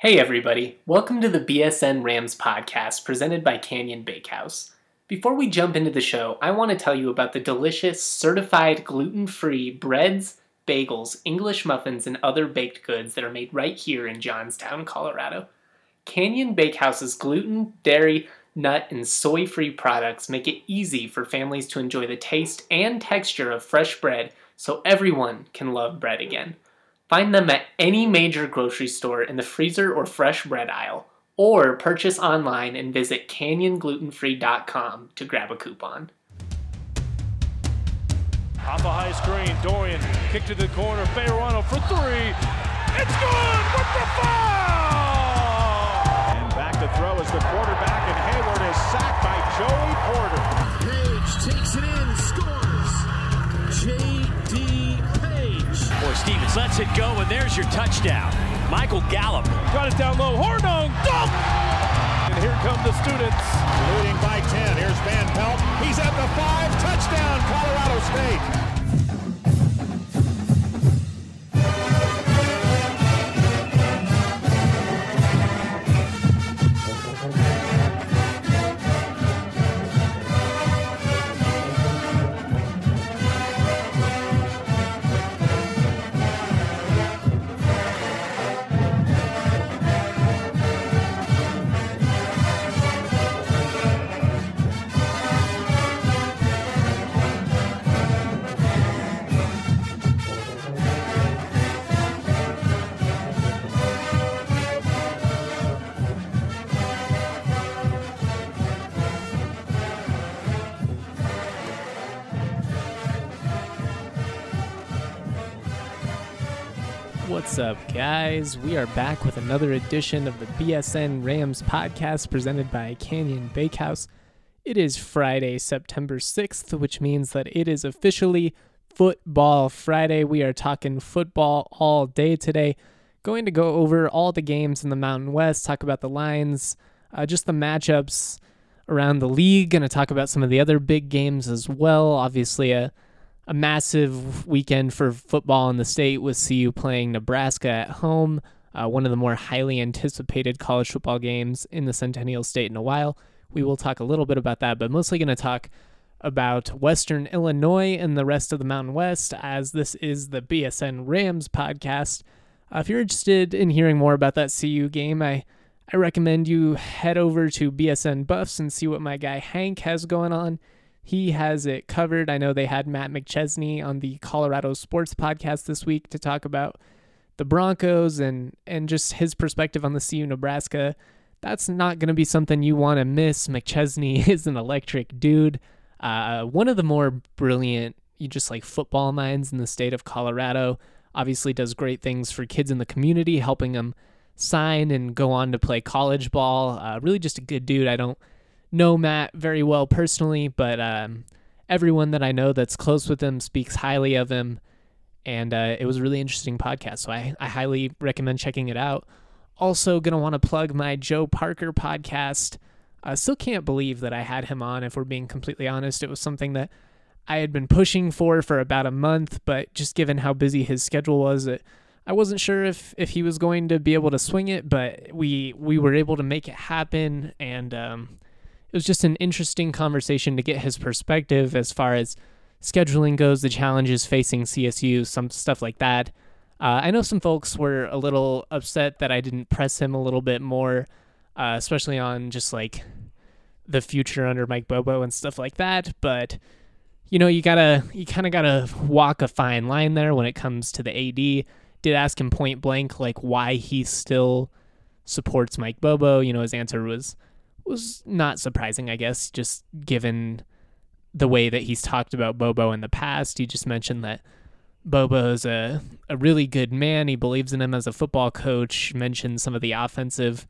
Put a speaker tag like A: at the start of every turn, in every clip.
A: Hey, everybody. Welcome to the BSN Rams podcast presented by Canyon Bakehouse. Before we jump into the show, I want to tell you about the delicious, certified gluten free breads, bagels, English muffins, and other baked goods that are made right here in Johnstown, Colorado. Canyon Bakehouse's gluten, dairy, nut, and soy free products make it easy for families to enjoy the taste and texture of fresh bread so everyone can love bread again. Find them at any major grocery store in the freezer or fresh bread aisle, or purchase online and visit canyonglutenfree.com to grab a coupon.
B: Off a high screen, Dorian kick to the corner, Fairano for three. It's good with the foul!
C: And back to throw is the quarterback, and Hayward is sacked by Joey Porter.
D: And there's your touchdown. Michael Gallup.
B: Got it down low, Hornung, dunk! And here come the students.
C: Leading by 10. Here's Van Pelt. He's at the five. Touchdown, Colorado State.
A: What's up, guys? We are back with another edition of the BSN Rams podcast presented by Canyon Bakehouse. It is Friday, September 6th, which means that it is officially Football Friday. We are talking football all day today. Going to go over all the games in the Mountain West, talk about the lines, uh, just the matchups around the league. Going to talk about some of the other big games as well. Obviously, a a massive weekend for football in the state with CU playing Nebraska at home, uh, one of the more highly anticipated college football games in the Centennial State in a while. We will talk a little bit about that, but mostly going to talk about Western Illinois and the rest of the Mountain West, as this is the BSN Rams podcast. Uh, if you're interested in hearing more about that CU game, I, I recommend you head over to BSN Buffs and see what my guy Hank has going on. He has it covered. I know they had Matt McChesney on the Colorado Sports Podcast this week to talk about the Broncos and and just his perspective on the CU Nebraska. That's not going to be something you want to miss. McChesney is an electric dude. Uh, one of the more brilliant, you just like football minds in the state of Colorado. Obviously, does great things for kids in the community, helping them sign and go on to play college ball. Uh, really, just a good dude. I don't know Matt very well personally, but um, everyone that I know that's close with him speaks highly of him. And uh, it was a really interesting podcast. So I, I highly recommend checking it out. Also, going to want to plug my Joe Parker podcast. I still can't believe that I had him on, if we're being completely honest. It was something that I had been pushing for for about a month, but just given how busy his schedule was, it, I wasn't sure if, if he was going to be able to swing it, but we we were able to make it happen. And um, it was just an interesting conversation to get his perspective as far as scheduling goes, the challenges facing CSU, some stuff like that. Uh, I know some folks were a little upset that I didn't press him a little bit more, uh, especially on just like the future under Mike Bobo and stuff like that. But you know, you gotta, you kind of gotta walk a fine line there when it comes to the AD. Did ask him point blank like why he still supports Mike Bobo. You know, his answer was was not surprising, I guess, just given the way that he's talked about Bobo in the past. He just mentioned that Bobo is a, a really good man. He believes in him as a football coach. Mentioned some of the offensive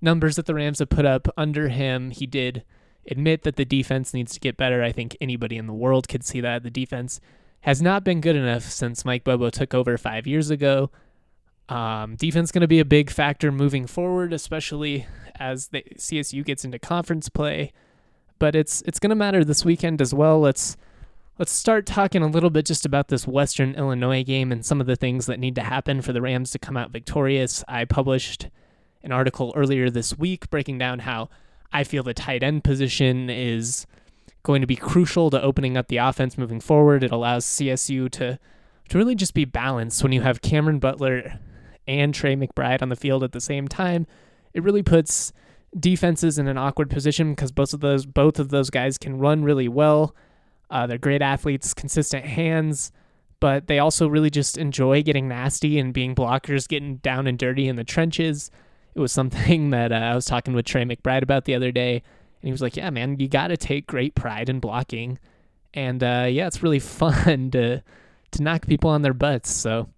A: numbers that the Rams have put up under him. He did admit that the defense needs to get better. I think anybody in the world could see that. The defense has not been good enough since Mike Bobo took over five years ago. Um, defense going to be a big factor moving forward, especially as the CSU gets into conference play. But it's it's going to matter this weekend as well. Let's let's start talking a little bit just about this Western Illinois game and some of the things that need to happen for the Rams to come out victorious. I published an article earlier this week breaking down how I feel the tight end position is going to be crucial to opening up the offense moving forward. It allows CSU to to really just be balanced when you have Cameron Butler and Trey McBride on the field at the same time. It really puts defenses in an awkward position because both of those both of those guys can run really well. Uh, they're great athletes, consistent hands, but they also really just enjoy getting nasty and being blockers, getting down and dirty in the trenches. It was something that uh, I was talking with Trey McBride about the other day, and he was like, "Yeah, man, you got to take great pride in blocking." And uh, yeah, it's really fun to to knock people on their butts. So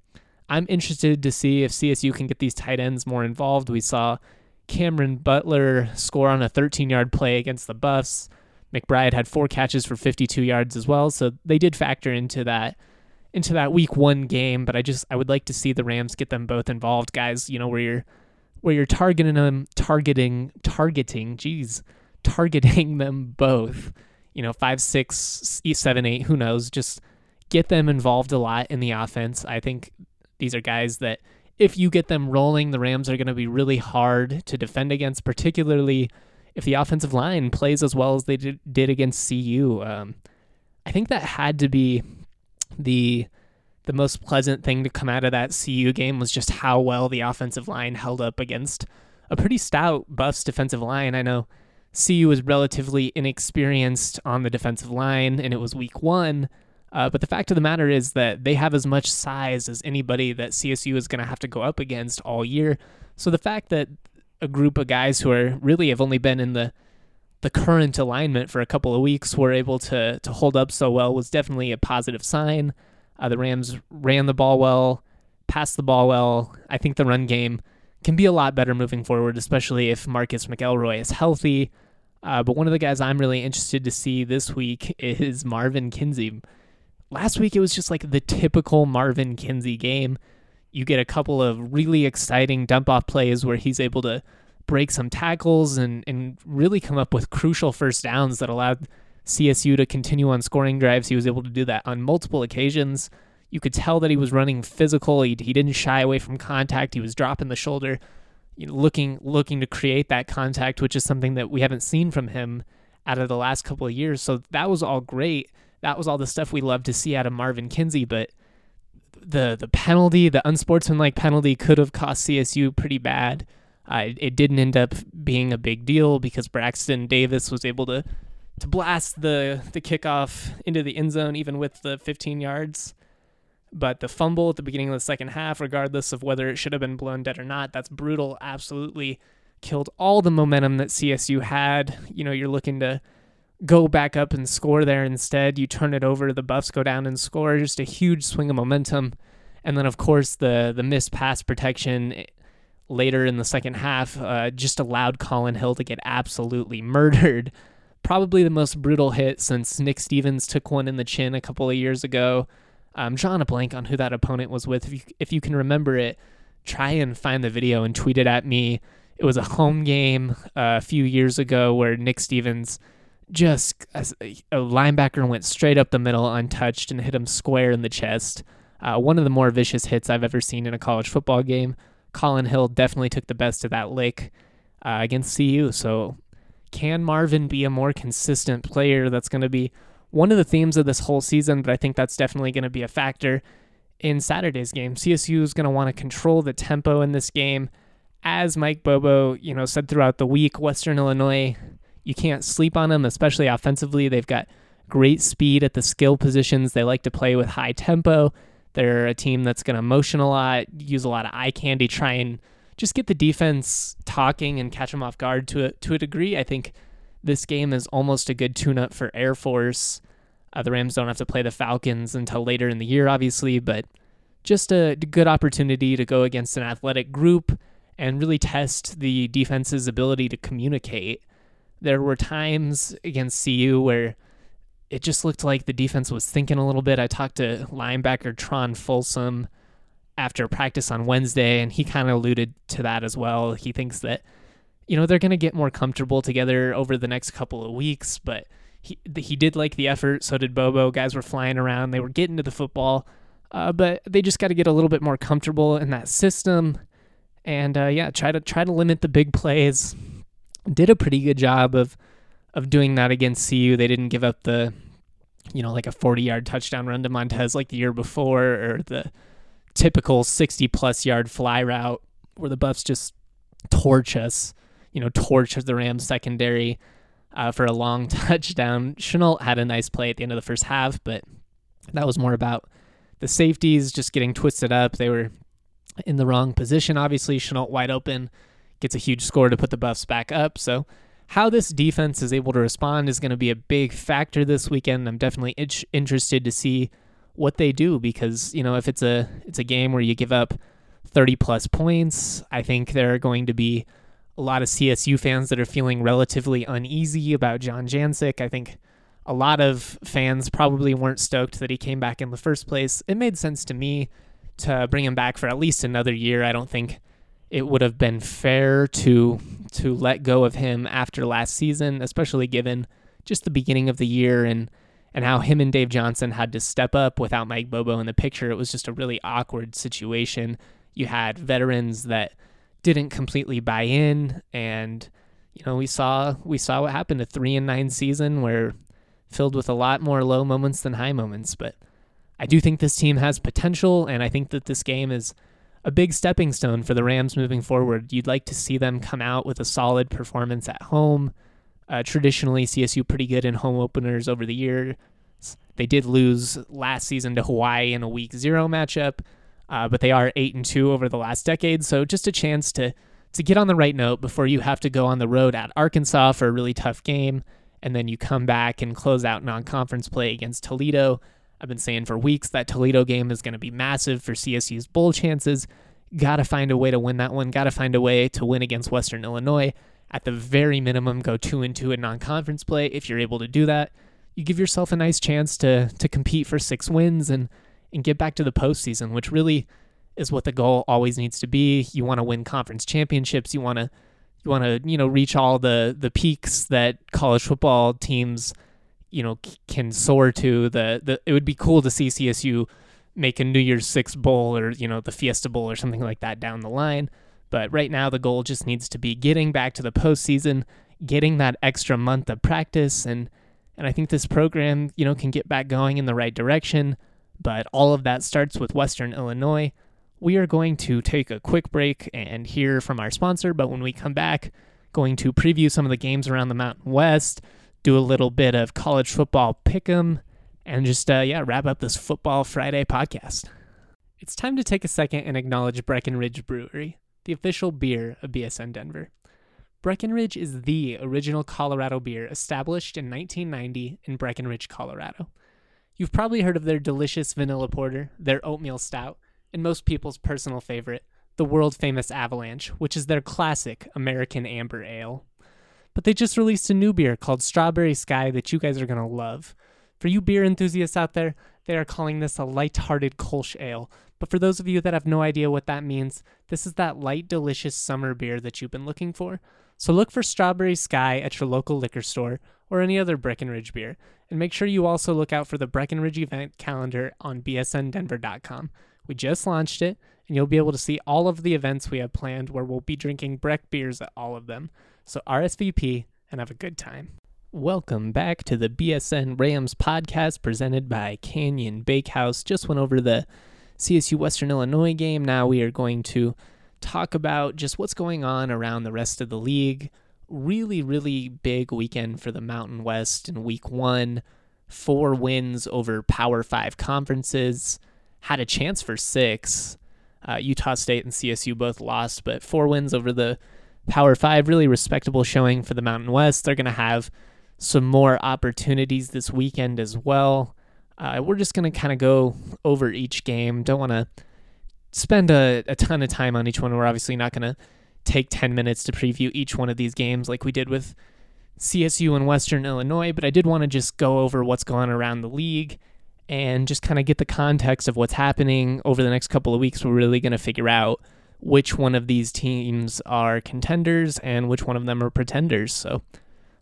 A: I'm interested to see if CSU can get these tight ends more involved. We saw Cameron Butler score on a 13 yard play against the Buffs. McBride had four catches for 52 yards as well, so they did factor into that into that week one game. But I just I would like to see the Rams get them both involved, guys. You know where you're where you're targeting them, targeting targeting, geez, targeting them both. You know, five, six, seven, eight, who knows? Just get them involved a lot in the offense. I think these are guys that if you get them rolling, the Rams are going to be really hard to defend against, particularly if the offensive line plays as well as they did, against CU. Um, I think that had to be the the most pleasant thing to come out of that CU game was just how well the offensive line held up against a pretty stout Buffs defensive line. I know CU was relatively inexperienced on the defensive line, and it was week one. Uh, but the fact of the matter is that they have as much size as anybody that CSU is going to have to go up against all year. So the fact that a group of guys who are really have only been in the the current alignment for a couple of weeks were able to to hold up so well was definitely a positive sign. Uh, the Rams ran the ball well, passed the ball well. I think the run game can be a lot better moving forward, especially if Marcus McElroy is healthy. Uh, but one of the guys I'm really interested to see this week is Marvin Kinsey last week it was just like the typical Marvin Kinsey game. You get a couple of really exciting dump off plays where he's able to break some tackles and, and really come up with crucial first downs that allowed CSU to continue on scoring drives. He was able to do that on multiple occasions. You could tell that he was running physical. He, he didn't shy away from contact. He was dropping the shoulder, you know, looking looking to create that contact, which is something that we haven't seen from him out of the last couple of years. So that was all great that was all the stuff we love to see out of Marvin Kinsey, but the the penalty, the unsportsmanlike penalty, could have cost CSU pretty bad. Uh, it, it didn't end up being a big deal because Braxton Davis was able to to blast the the kickoff into the end zone even with the 15 yards. But the fumble at the beginning of the second half, regardless of whether it should have been blown dead or not, that's brutal. Absolutely killed all the momentum that CSU had. You know, you're looking to go back up and score there instead. You turn it over, the Buffs go down and score. Just a huge swing of momentum. And then, of course, the the missed pass protection later in the second half uh, just allowed Collin Hill to get absolutely murdered. Probably the most brutal hit since Nick Stevens took one in the chin a couple of years ago. I'm drawing a blank on who that opponent was with. If you, if you can remember it, try and find the video and tweet it at me. It was a home game uh, a few years ago where Nick Stevens just a, a, linebacker went straight up the middle untouched and hit him square in the chest. Uh, one of the more vicious hits I've ever seen in a college football game. Collin Hill definitely took the best of that lick uh, against CU. So, can Marvin be a more consistent player? That's going to be one of the themes of this whole season, but I think that's definitely going to be a factor in Saturday's game. CSU is going to want to control the tempo in this game. As Mike Bobo, you know, said throughout the week, Western Illinois you can't sleep on them, especially offensively. They've got great speed at the skill positions. They like to play with high tempo. They're a team that's going to motion a lot, use a lot of eye candy, try and just get the defense talking and catch them off guard to a, to a degree. I think this game is almost a good tune-up for Air Force. Uh, the Rams don't have to play the Falcons until later in the year, obviously, but just a good opportunity to go against an athletic group and really test the defense's ability to communicate there were times against CU where it just looked like the defense was thinking a little bit. I talked to linebacker Tron Folsom after practice on Wednesday, and he kind of alluded to that as well. He thinks that, you know, they're going to get more comfortable together over the next couple of weeks, but he, he did like the effort. So did Bobo. Guys were flying around, they were getting to the football, uh, but they just got to get a little bit more comfortable in that system and uh, yeah, try to try to limit the big plays. Did a pretty good job of of doing that against CU. They didn't give up the, you know, like a 40 yard touchdown run to Montez like the year before, or the typical 60 plus yard fly route where the Buffs just torch us, you know, torch the Rams secondary uh, for a long touchdown. Shenault had a nice play at the end of the first half, but that was more about the safeties just getting twisted up. They were in the wrong position. Obviously, Shenault wide open gets a huge score to put the Buffs back up. So, how this defense is able to respond is going to be a big factor this weekend. I'm definitely itch- interested to see what they do because you know if it's a it's a game where you give up 30 plus points, I think there are going to be a lot of CSU fans that are feeling relatively uneasy about John Jancek. I think a lot of fans probably weren't stoked that he came back in the first place. It made sense to me to bring him back for at least another year. I don't think it would have been fair to to let go of him after last season, especially given just the beginning of the year and and how him and Dave Johnson had to step up without Mike Bobo in the picture. It was just a really awkward situation. You had veterans that didn't completely buy in and you know, we saw we saw what happened a 3 and 9 season where filled with a lot more low moments than high moments, but I do think this team has potential and I think that this game is a big stepping stone for the Rams moving forward. You'd like to see them come out with a solid performance at home. Uh, traditionally, CSU pretty good in home openers over the years. They did lose last season to Hawaii in a Week Zero matchup, uh, but they are eight and two over the last decade. So just a chance to to get on the right note before you have to go on the road at Arkansas for a really tough game, and then you come back and close out non-conference play against Toledo. I've been saying for weeks that Toledo game is going to be massive for CSU's bowl chances. Got to find a way to win that one. Got to find a way to win against Western Illinois. At the very minimum, go two and two in non-conference play. If you're able to do that, you give yourself a nice chance to to compete for six wins and and get back to the postseason, which really is what the goal always needs to be. You want to win conference championships. You want to you want to you know reach all the the peaks that college football teams you know can soar to the, the it would be cool to see CSU make a New Year's Six bowl or you know the Fiesta Bowl or something like that down the line. But right now the goal just needs to be getting back to the postseason, getting that extra month of practice, and and I think this program you know can get back going in the right direction. But all of that starts with Western Illinois. We are going to take a quick break and hear from our sponsor. But when we come back, going to preview some of the games around the Mountain West do a little bit of college football pick'em, and just uh, yeah, wrap up this Football Friday podcast. It's time to take a second and acknowledge Breckenridge Brewery, the official beer of BSN Denver. Breckenridge is the original Colorado beer established in 1990 in Breckenridge, Colorado. You've probably heard of their delicious vanilla porter, their oatmeal stout, and most people's personal favorite, the world famous Avalanche, which is their classic American amber ale. But they just released a new beer called Strawberry Sky that you guys are going to love. For you beer enthusiasts out there, they are calling this a light-hearted Kolsch ale. But for those of you that have no idea what that means, this is that light, delicious summer beer that you've been looking for. So look for Strawberry Sky at your local liquor store or any other Breckenridge beer. And make sure you also look out for the Breckenridge event calendar on bsndenver.com. We just launched it, and you'll be able to see all of the events we have planned where we'll be drinking Breck beers at all of them. So RSVP and have a good time. Welcome back to the BSN Rams podcast presented by Canyon Bakehouse. Just went over the CSU Western Illinois game. Now we are going to talk about just what's going on around the rest of the league. Really, really big weekend for the Mountain West in week one. Four wins over Power Five conferences. Had a chance for six. Uh, Utah State and CSU both lost, but four wins over the Power Five, really respectable showing for the Mountain West. They're going to have some more opportunities this weekend as well. Uh, we're just going to kind of go over each game. Don't want to spend a, a ton of time on each one. We're obviously not going to take 10 minutes to preview each one of these games like we did with CSU and Western Illinois, but I did want to just go over what's going on around the league and just kind of get the context of what's happening over the next couple of weeks. We're really going to figure out which one of these teams are contenders and which one of them are pretenders. So,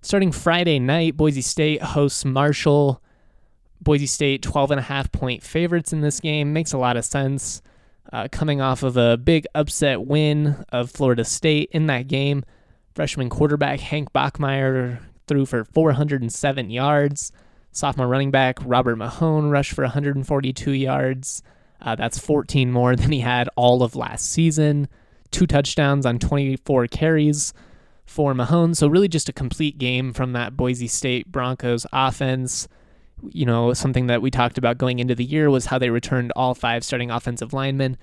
A: starting Friday night, Boise State hosts Marshall. Boise State 12 and a half point favorites in this game makes a lot of sense. uh, coming off of a big upset win of Florida State in that game. Freshman quarterback Hank Bachmeier threw for 407 yards. Sophomore running back Robert Mahone rushed for 142 yards. Uh, that's 14 more than he had all of last season. Two touchdowns on 24 carries for Mahone. So, really, just a complete game from that Boise State Broncos offense. You know, something that we talked about going into the year was how they returned all five starting offensive linemen.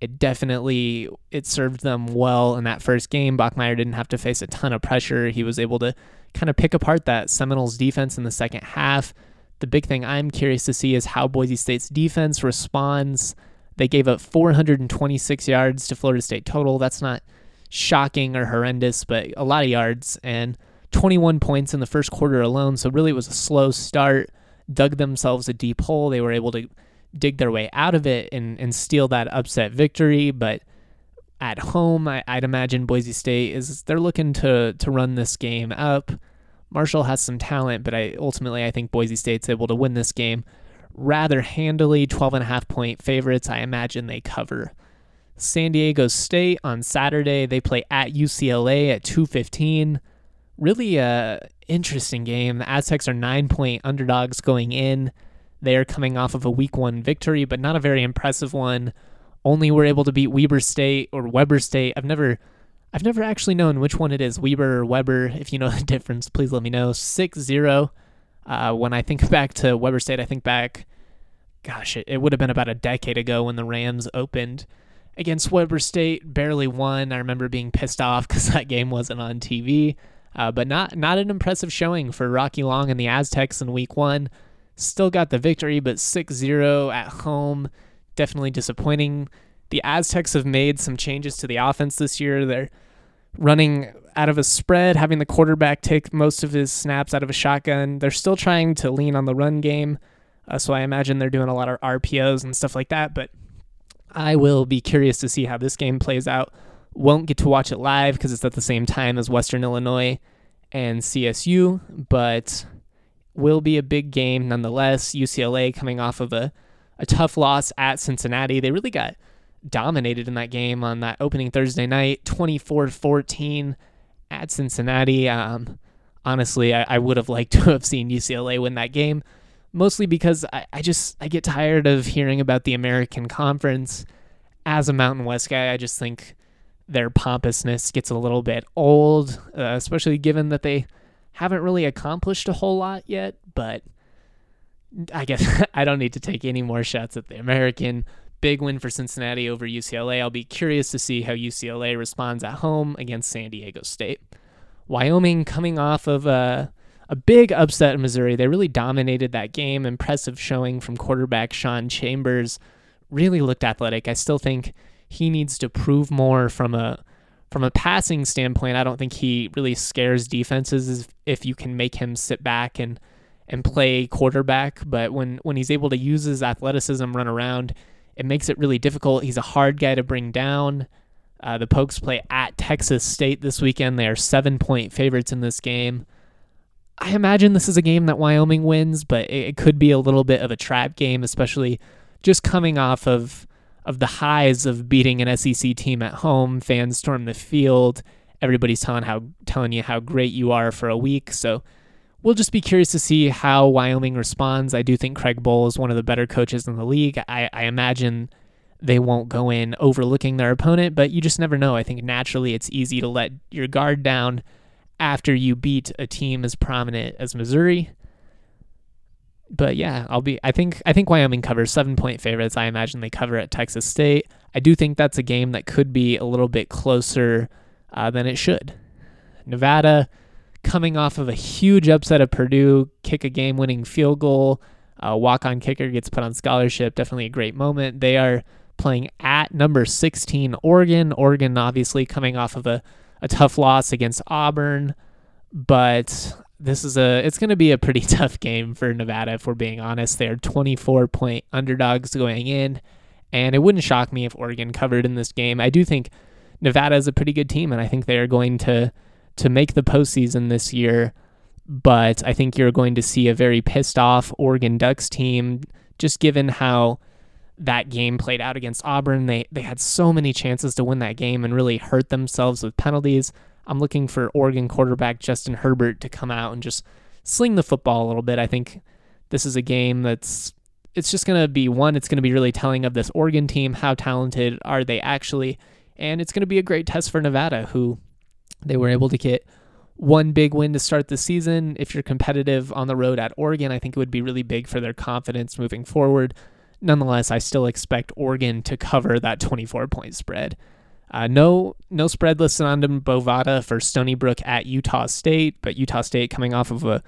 A: It definitely it served them well in that first game. Bachmeier didn't have to face a ton of pressure. He was able to kind of pick apart that Seminoles defense in the second half. The big thing I'm curious to see is how Boise State's defense responds. They gave up 426 yards to Florida State total. That's not shocking or horrendous, but a lot of yards and 21 points in the first quarter alone. So really, it was a slow start. Dug themselves a deep hole. They were able to dig their way out of it and, and steal that upset victory. But at home, I, would imagine Boise State is they're looking to to run this game up. Marshall has some talent, but I ultimately I think Boise State's able to win this game rather handily. 12 and a half point favorites. I imagine they cover. San Diego State on Saturday, they play at UCLA at 215. Really a interesting game. The Aztecs are 9 point underdogs going in. They are coming off of a week 1 victory, but not a very impressive one. Only were able to beat Weber State or Weber State. I've never I've never actually known which one it is, Weber or Weber. If you know the difference, please let me know. 6 0. Uh, when I think back to Weber State, I think back, gosh, it, it would have been about a decade ago when the Rams opened against Weber State, barely won. I remember being pissed off because that game wasn't on TV. Uh, but not not an impressive showing for Rocky Long and the Aztecs in Week One. Still got the victory, but 6-0 at home, definitely disappointing. The Aztecs have made some changes to the offense this year. They're running out of a spread, having the quarterback take most of his snaps out of a shotgun. They're still trying to lean on the run game. Uh, so I imagine they're doing a lot of RPOs and stuff like that. But I will be curious to see how this game plays out. Won't get to watch it live because it's at the same time as Western Illinois and CSU, but will be a big game nonetheless. UCLA coming off of a, a tough loss at Cincinnati. They really got dominated in that game on that opening Thursday night, 24 14 at Cincinnati. Um, honestly, I, I, would have liked to have seen UCLA win that game, mostly because I, I just I get tired of hearing about the American Conference. As a Mountain West guy, I just think their pompousness gets a little bit old, uh, especially given that they haven't really accomplished a whole lot yet. But I guess I don't need to take any more shots at the American big win for Cincinnati over UCLA. I'll be curious to see how UCLA responds at home against San Diego State. Wyoming coming off of a, a big upset in Missouri. They really dominated that game. Impressive showing from quarterback Sean Chambers. Really looked athletic. I still think he needs to prove more from a from a passing standpoint. I don't think he really scares defenses if you can make him sit back and and play quarterback. But when when he's able to use his athleticism, run around, it makes it really difficult. He's a hard guy to bring down. Uh, the Pokes play at Texas State this weekend. They are seven point favorites in this game. I imagine this is a game that Wyoming wins, but it, could be a little bit of a trap game, especially just coming off of of the highs of beating an SEC team at home. Fans storm the field. Everybody's telling how telling you how great you are for a week. So we'll just be curious to see how Wyoming responds. I do think Craig Bohl is one of the better coaches in the league. I, I imagine they won't go in overlooking their opponent, but you just never know. I think naturally it's easy to let your guard down after you beat a team as prominent as Missouri. But yeah, I'll be I think I think Wyoming covers 7 point favorites. I imagine they cover at Texas State. I do think that's a game that could be a little bit closer uh, than it should. Nevada coming off of a huge upset of Purdue, kick a game winning field goal. Walk on kicker gets put on scholarship. Definitely a great moment. They are playing at number 16 Oregon. Oregon, obviously, coming off of a, a tough loss against Auburn. But this is a it's going to be a pretty tough game for Nevada if we're being honest. They're 24 point underdogs going in, and it wouldn't shock me if Oregon covered in this game. I do think Nevada is a pretty good team, and I think they are going to to make the postseason this year. But I think you're going to see a very pissed off Oregon Ducks team, just given how that game played out against Auburn. They they had so many chances to win that game and really hurt themselves with penalties. I'm looking for Oregon quarterback Justin Herbert to come out and just sling the football a little bit. I think this is a game that's it's just going to be one it's going to be really telling of this Oregon team how talented are they actually and it's going to be a great test for Nevada who they were able to get one big win to start the season. If you're competitive on the road at Oregon, I think it would be really big for their confidence moving forward. Nonetheless, I still expect Oregon to cover that 24 point spread. Uh, no, no spread listed on Bovada for Stony Brook at Utah State, but Utah State coming off of a,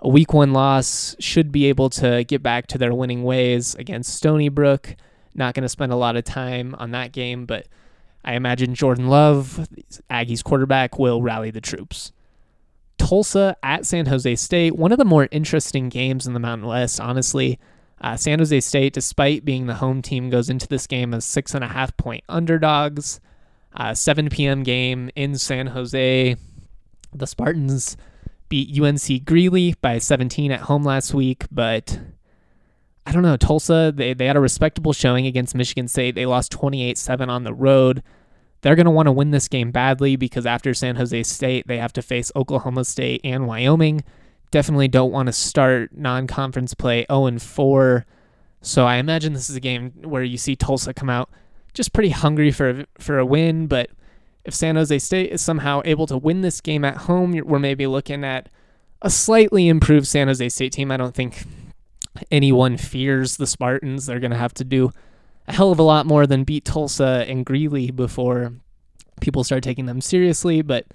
A: a week one loss should be able to get back to their winning ways against Stony Brook. Not going to spend a lot of time on that game, but I imagine Jordan Love, Aggies quarterback, will rally the troops. Tulsa at San Jose State, one of the more interesting games in the Mountain West, honestly. Uh, San Jose State, despite being the home team, goes into this game as six and a half point underdogs. Uh, 7 p.m. game in San Jose. The Spartans beat UNC Greeley by 17 at home last week, but I don't know. Tulsa, they, they had a respectable showing against Michigan State. They lost 28 7 on the road. They're going to want to win this game badly because after San Jose State, they have to face Oklahoma State and Wyoming. Definitely don't want to start non conference play 0 4. So I imagine this is a game where you see Tulsa come out just pretty hungry for for a win. But if San Jose State is somehow able to win this game at home, we're maybe looking at a slightly improved San Jose State team. I don't think anyone fears the Spartans. They're going to have to do a hell of a lot more than beat Tulsa and Greeley before people start taking them seriously. But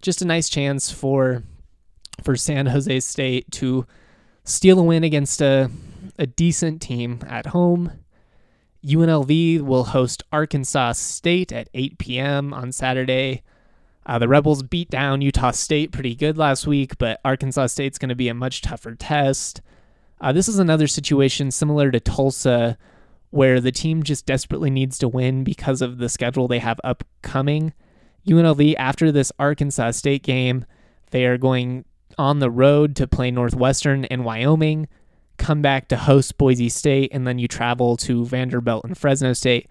A: just a nice chance for for San Jose State to steal a win against a a decent team at home. UNLV will host Arkansas State at 8 p.m. on Saturday. Uh, the Rebels beat down Utah State pretty good last week, but Arkansas State's going to be a much tougher test. Uh, this is another situation similar to Tulsa where the team just desperately needs to win because of the schedule they have upcoming. UNLV, after this Arkansas State game, they are going on the road to play Northwestern and Wyoming, come back to host Boise State, and then you travel to Vanderbilt and Fresno State.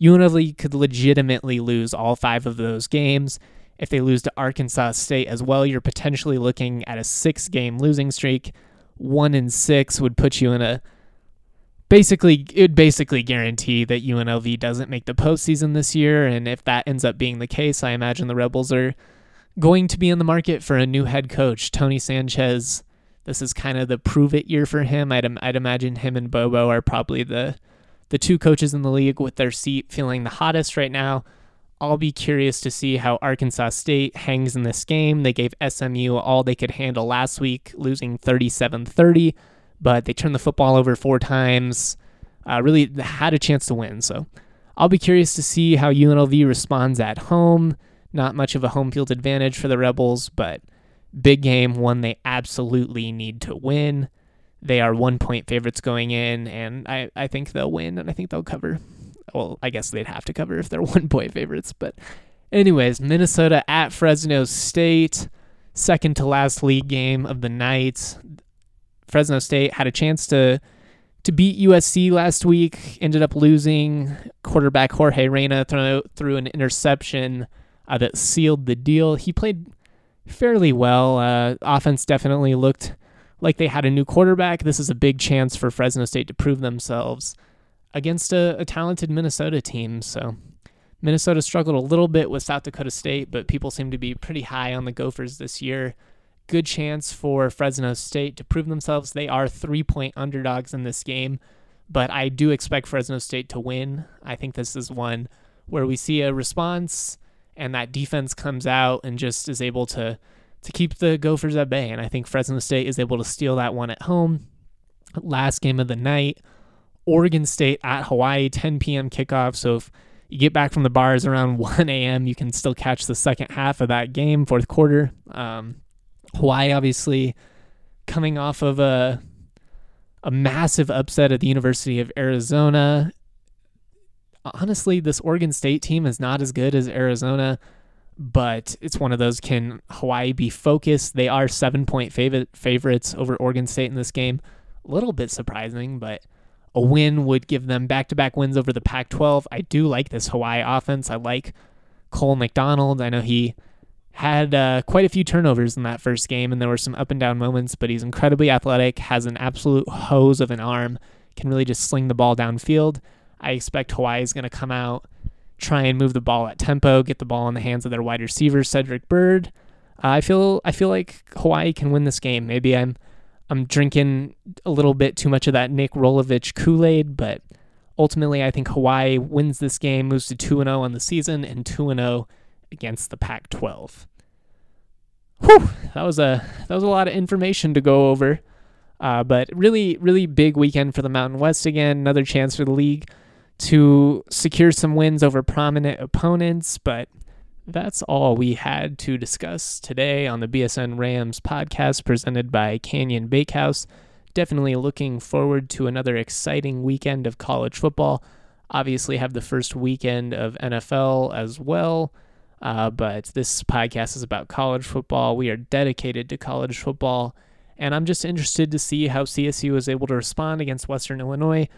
A: UNLV could legitimately lose all five of those games. If they lose to Arkansas State as well, you're potentially looking at a six game losing streak. One in six would put you in a basically it would basically guarantee that UNLV doesn't make the postseason this year. And if that ends up being the case, I imagine the Rebels are going to be in the market for a new head coach, Tony Sanchez. This is kind of the prove it year for him. I'd I'd imagine him and Bobo are probably the the two coaches in the league with their seat feeling the hottest right now. I'll be curious to see how Arkansas State hangs in this game. They gave SMU all they could handle last week, losing 37 30 but they turned the football over four times. Uh, really had a chance to win. So I'll be curious to see how UNLV responds at home. Not much of a home field advantage for the Rebels, but big game, one they absolutely need to win. They are one point favorites going in, and I, I think they'll win, and I think they'll cover. Well, I guess they'd have to cover if they're one point favorites. But, anyways, Minnesota at Fresno State, second to last league game of the night. Fresno State had a chance to to beat USC last week, ended up losing. Quarterback Jorge Reyna threw, an interception uh, that sealed the deal. He played fairly well. Uh, offense definitely looked like they had a new quarterback. This is a big chance for Fresno State to prove themselves against a, a talented Minnesota team. So Minnesota struggled a little bit with South Dakota State, but people seem to be pretty high on the Gophers this year good chance for Fresno State to prove themselves. They are three point underdogs in this game, but I do expect Fresno State to win. I think this is one where we see a response and that defense comes out and just is able to to keep the Gophers at bay. And I think Fresno State is able to steal that one at home. Last game of the night, Oregon State at Hawaii, 10 p.m. kickoff. So if you get back from the bars around 1 a.m., you can still catch the second half of that game, fourth quarter. Um, Hawaii obviously coming off of a a massive upset at the University of Arizona. Honestly, this Oregon State team is not as good as Arizona, but it's one of those can Hawaii be focused? They are 7-point favorite favorites over Oregon State in this game. A little bit surprising, but a win would give them back to back wins over the Pac 12. I do like this Hawaii offense. I like Cole McDonald. I know he had uh, quite a few turnovers in that first game, and there were some up and down moments, but he's incredibly athletic, has an absolute hose of an arm, can really just sling the ball downfield. I expect Hawaii is going to come out, try and move the ball at tempo, get the ball in the hands of their wide receiver Cedric Byrd. Uh, I feel I feel like Hawaii can win this game. Maybe I'm I'm drinking a little bit too much of that Nick Rolovich Kool Aid, but ultimately I think Hawaii wins this game, moves to two and zero on the season, and two and zero against the Pac-12. Whew, that was a that was a lot of information to go over. Uh, but really, really big weekend for the Mountain West again. Another chance for the league to secure some wins over prominent opponents. But that's all we had to discuss today on the BSN Rams podcast presented by Canyon Bakehouse. Definitely looking forward to another exciting weekend of college football. Obviously, have the first weekend of NFL as well. Uh, but this podcast is about college football. We are dedicated to college football, and I'm just interested to see how CSU is able to respond against Western Illinois.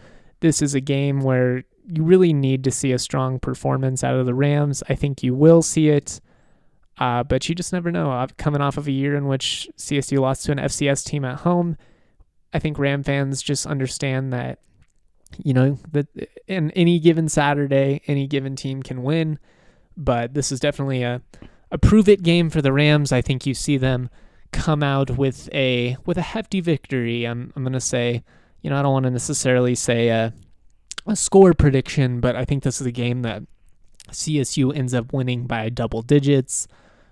A: This is a game where you really need to see a strong performance out of the Rams. I think you will see it, uh, but you just never know. Coming off of a year in which CSU lost to an FCS team at home, I think Ram fans just understand that, you know, that in any given Saturday, any given team can win but this is definitely a a prove it game for the Rams. I think you see them come out with a with a hefty victory. I'm I'm gonna say, you know, I don't want to necessarily say a a score prediction, but I think this is a game that CSU ends up winning by double digits,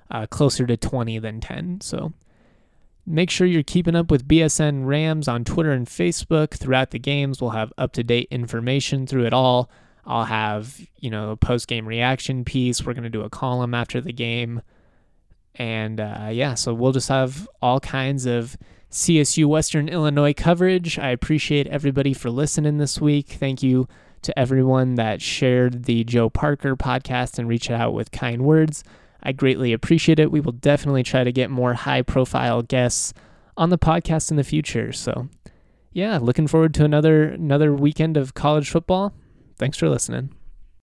A: uh, closer to 20 than 10. So make sure you're keeping up with BSN Rams on Twitter and Facebook throughout the games. We'll have up to date information through it all. I'll have, you know, a post game reaction piece. We're going to do a column after the game. And uh, yeah, so we'll just have all kinds of CSU Western Illinois coverage. I appreciate everybody for listening this week. Thank you to everyone that shared the Joe Parker podcast and reached out with kind words. I greatly appreciate it. We will definitely try to get more high profile guests on the podcast in the future. So, yeah, looking forward to another another weekend of college football. Thanks for listening.